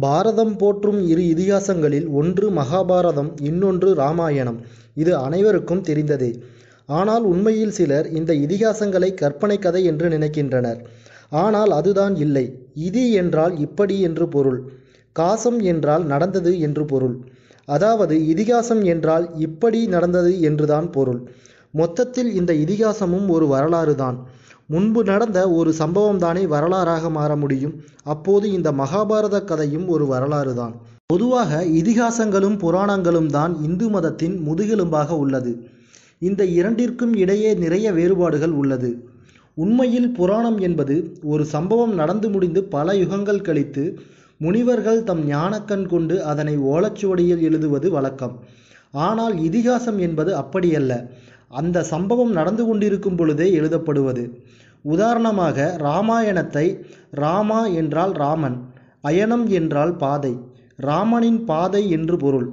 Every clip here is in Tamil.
பாரதம் போற்றும் இரு இதிகாசங்களில் ஒன்று மகாபாரதம் இன்னொன்று ராமாயணம். இது அனைவருக்கும் தெரிந்ததே. ஆனால் உண்மையில் சிலர் இந்த இதிகாசங்களை கற்பனை கதை என்று நினைக்கின்றனர். ஆனால் அதுதான் இல்லை. இதி என்றால் இப்படி என்று பொருள். காசம் என்றால் நடந்தது என்று பொருள். அதாவது இதிகாசம் என்றால் இப்படி நடந்தது என்றுதான் பொருள். மொத்தத்தில் இந்த இதிகாசமும் ஒரு வரலாறு தான் முன்பு நடந்த ஒரு சம்பவம் தானே வரலாறாக மாற முடியும். அப்போது இந்த மகாபாரத கதையும் ஒரு வரலாறு தான் பொதுவாக இதிகாசங்களும் புராணங்களும் தான் இந்து மதத்தின் முதுகெலும்பாக உள்ளது. இந்த இரண்டிற்கும் இடையே நிறைய வேறுபாடுகள் உள்ளது. உண்மையில் புராணம் என்பது ஒரு சம்பவம் நடந்து முடிந்து பல யுகங்கள் கழித்து முனிவர்கள் தம் ஞானக்கண் கொண்டு அதனை ஓலச்சுவடியில் எழுதுவது வழக்கம். ஆனால் இதிகாசம் என்பது அப்படியல்ல. அந்த சம்பவம் நடந்து கொண்டிருக்கும் பொழுதே எழுதப்படுவது. உதாரணமாக ராமாயணத்தை ராமா என்றால் ராமன் அயனம் என்றால் பாதை ராமனின் பாதை என்று பொருள்.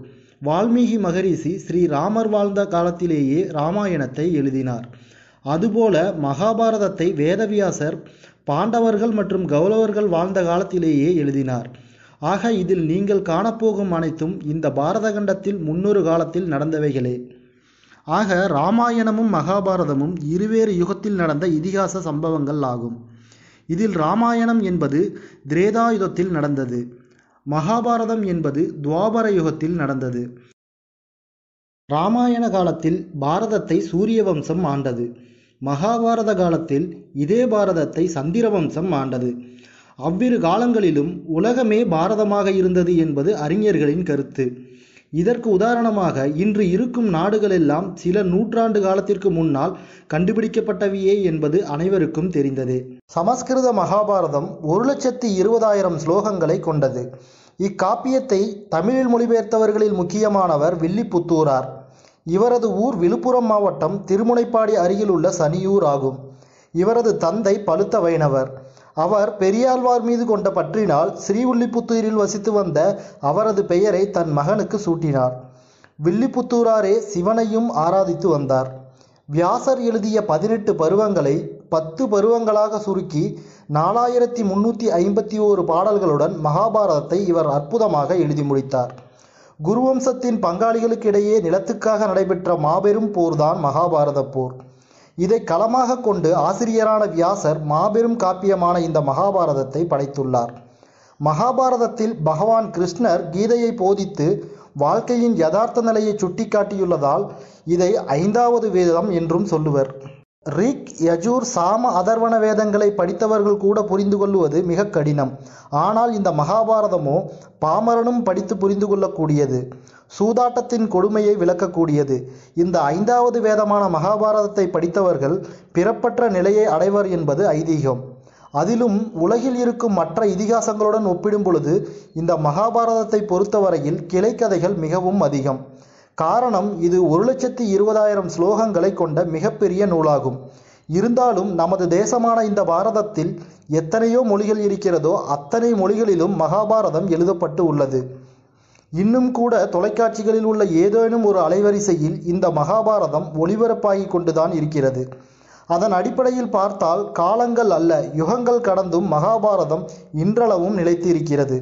வால்மீகி மகரிஷி ஸ்ரீ ராமர் வாழ்ந்த காலத்திலேயே ராமாயணத்தை எழுதினார். அதுபோல மகாபாரதத்தை வேதவியாசர் பாண்டவர்கள் மற்றும் கௌரவர்கள் வாழ்ந்த காலத்திலேயே எழுதினார். ஆக இதில் நீங்கள் காணப்போகும் அனைத்தும் இந்த பாரத கண்டத்தில் முன்னொரு காலத்தில் நடந்தவைகளே. ஆக ராமாயணமும் மகாபாரதமும் இருவேறு யுகத்தில் நடந்த இதிகாச சம்பவங்கள் ஆகும். இதில் ராமாயணம் என்பது திரேதாயுதத்தில் நடந்தது. மகாபாரதம் என்பது துவாபர யுகத்தில் நடந்தது. ராமாயண காலத்தில் பாரதத்தை சூரிய வம்சம் ஆண்டது. மகாபாரத காலத்தில் இதே பாரதத்தை சந்திர வம்சம் ஆண்டது. அவ்விரு காலங்களிலும் உலகமே பாரதமாக இருந்தது என்பது அறிஞர்களின் கருத்து. இதற்கு உதாரணமாக இன்று இருக்கும் நாடுகளெல்லாம் சில நூற்றாண்டு காலத்திற்கு முன்னால் கண்டுபிடிக்கப்பட்டவையே என்பது அனைவருக்கும் தெரிந்தது. சமஸ்கிருத மகாபாரதம் ஒரு லட்சத்தி இருபதாயிரம் ஸ்லோகங்களை கொண்டது. இக்காப்பியத்தை தமிழில் மொழிபெயர்த்தவர்களில் முக்கியமானவர் வில்லிபுத்தூரார். இவரது ஊர் விழுப்புரம் மாவட்டம் திருமுனைப்பாடி அருகில் உள்ள சனியூர் ஆகும். இவரது தந்தை பழுத்த வைணவர் அவர் பெரியாழ்வார் மீது கொண்ட பற்றினால் ஸ்ரீவில்லிபுத்தூரில் வசித்து வந்த அவரது பெயரை தன் மகனுக்கு சூட்டினார். வில்லிபுத்தூராரே சிவனையும் ஆராதித்து வந்தார். வியாசர் எழுதிய பதினெட்டு பருவங்களை பத்து பருவங்களாக சுருக்கி நாலாயிரத்தி முன்னூற்றி ஐம்பத்தி ஓரு பாடல்களுடன் மகாபாரதத்தை இவர் அற்புதமாக எழுதி முடித்தார். குருவம்சத்தின் பங்காளிகளுக்கிடையே நிலத்துக்காக நடைபெற்ற மாபெரும் போர்தான் மகாபாரத போர். இதை களமாக கொண்டு ஆசிரியரான வியாசர் மாபெரும் காப்பியமான இந்த மகாபாரதத்தை படைத்துள்ளார். மகாபாரதத்தில் பகவான் கிருஷ்ணர் கீதையை போதித்து வாழ்க்கையின் யதார்த்த நிலையை சுட்டிக்காட்டியுள்ளதால் இதை ஐந்தாவது வேதம் என்றும் சொல்லுவர். ரிக் யஜூர் சாம அதர்வன வேதங்களை படித்தவர்கள் கூட புரிந்து கொள்வது மிக கடினம். ஆனால் இந்த மகாபாரதமோ பாமரனும் படித்து புரிந்து கொள்ளக்கூடியது. சூதாட்டத்தின் கொடுமையை விளக்கக்கூடியது. இந்த ஐந்தாவது வேதமான மகாபாரதத்தை படித்தவர்கள் பிறப்பற்ற நிலையை அடைவர் என்பது ஐதீகம். அதிலும் உலகில் இருக்கும் மற்ற இதிகாசங்களுடன் ஒப்பிடும் பொழுது இந்த மகாபாரதத்தை பொறுத்தவரையில் கிளைக்கதைகள் மிகவும் அதிகம். காரணம் இது ஒரு லட்சத்தி இருபதாயிரம் ஸ்லோகங்களை கொண்ட மிகப்பெரிய நூலாகும். இருந்தாலும் நமது தேசமான இந்த பாரதத்தில் எத்தனையோ மொழிகள் இருக்கிறதோ அத்தனை மொழிகளிலும் மகாபாரதம் எழுதப்பட்டு உள்ளது. இன்னும் கூட தொலைக்காட்சிகளில் உள்ள ஏதேனும் ஒரு அலைவரிசையில் இந்த மகாபாரதம் ஒளிபரப்பாகி கொண்டுதான் இருக்கிறது. அதன் அடிப்படையில் பார்த்தால் காலங்கள் அல்ல யுகங்கள் கடந்தும் மகாபாரதம் இன்றளவும் நிலைத்து இருக்கிறது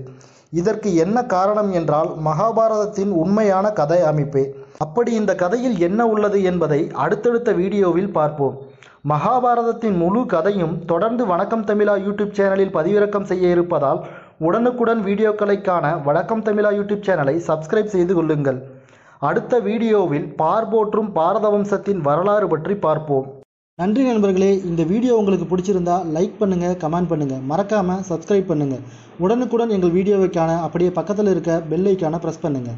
இதற்கு என்ன காரணம் என்றால் மகாபாரதத்தின் உண்மையான கதை அமைப்பே. அப்படி இந்த கதையில் என்ன உள்ளது என்பதை அடுத்தடுத்த வீடியோவில் பார்ப்போம். மகாபாரதத்தின் முழு கதையும் தொடர்ந்து வணக்கம் தமிழா யூடியூப் சேனலில் பதிவிறக்கம் செய்ய இருப்பதால் உடனுக்குடன் வீடியோக்களை காண தமிழா யூடியூப் சேனலை சப்ஸ்கிரைப் செய்து கொள்ளுங்கள். அடுத்த வீடியோவில் பார்போற்றும் பாரத வம்சத்தின் வரலாறு பற்றி பார்ப்போம். நன்றி நண்பர்களே இந்த வீடியோ உங்களுக்கு பிடிச்சிருந்தா லைக் பண்ணுங்கள் கமெண்ட் பண்ணுங்கள் மறக்காமல் சப்ஸ்கிரைப் பண்ணுங்கள் உடனுக்குடன் எங்கள் வீடியோவை காண அப்படியே பக்கத்தில் இருக்க பெல் ப்ரெஸ் பண்ணுங்கள்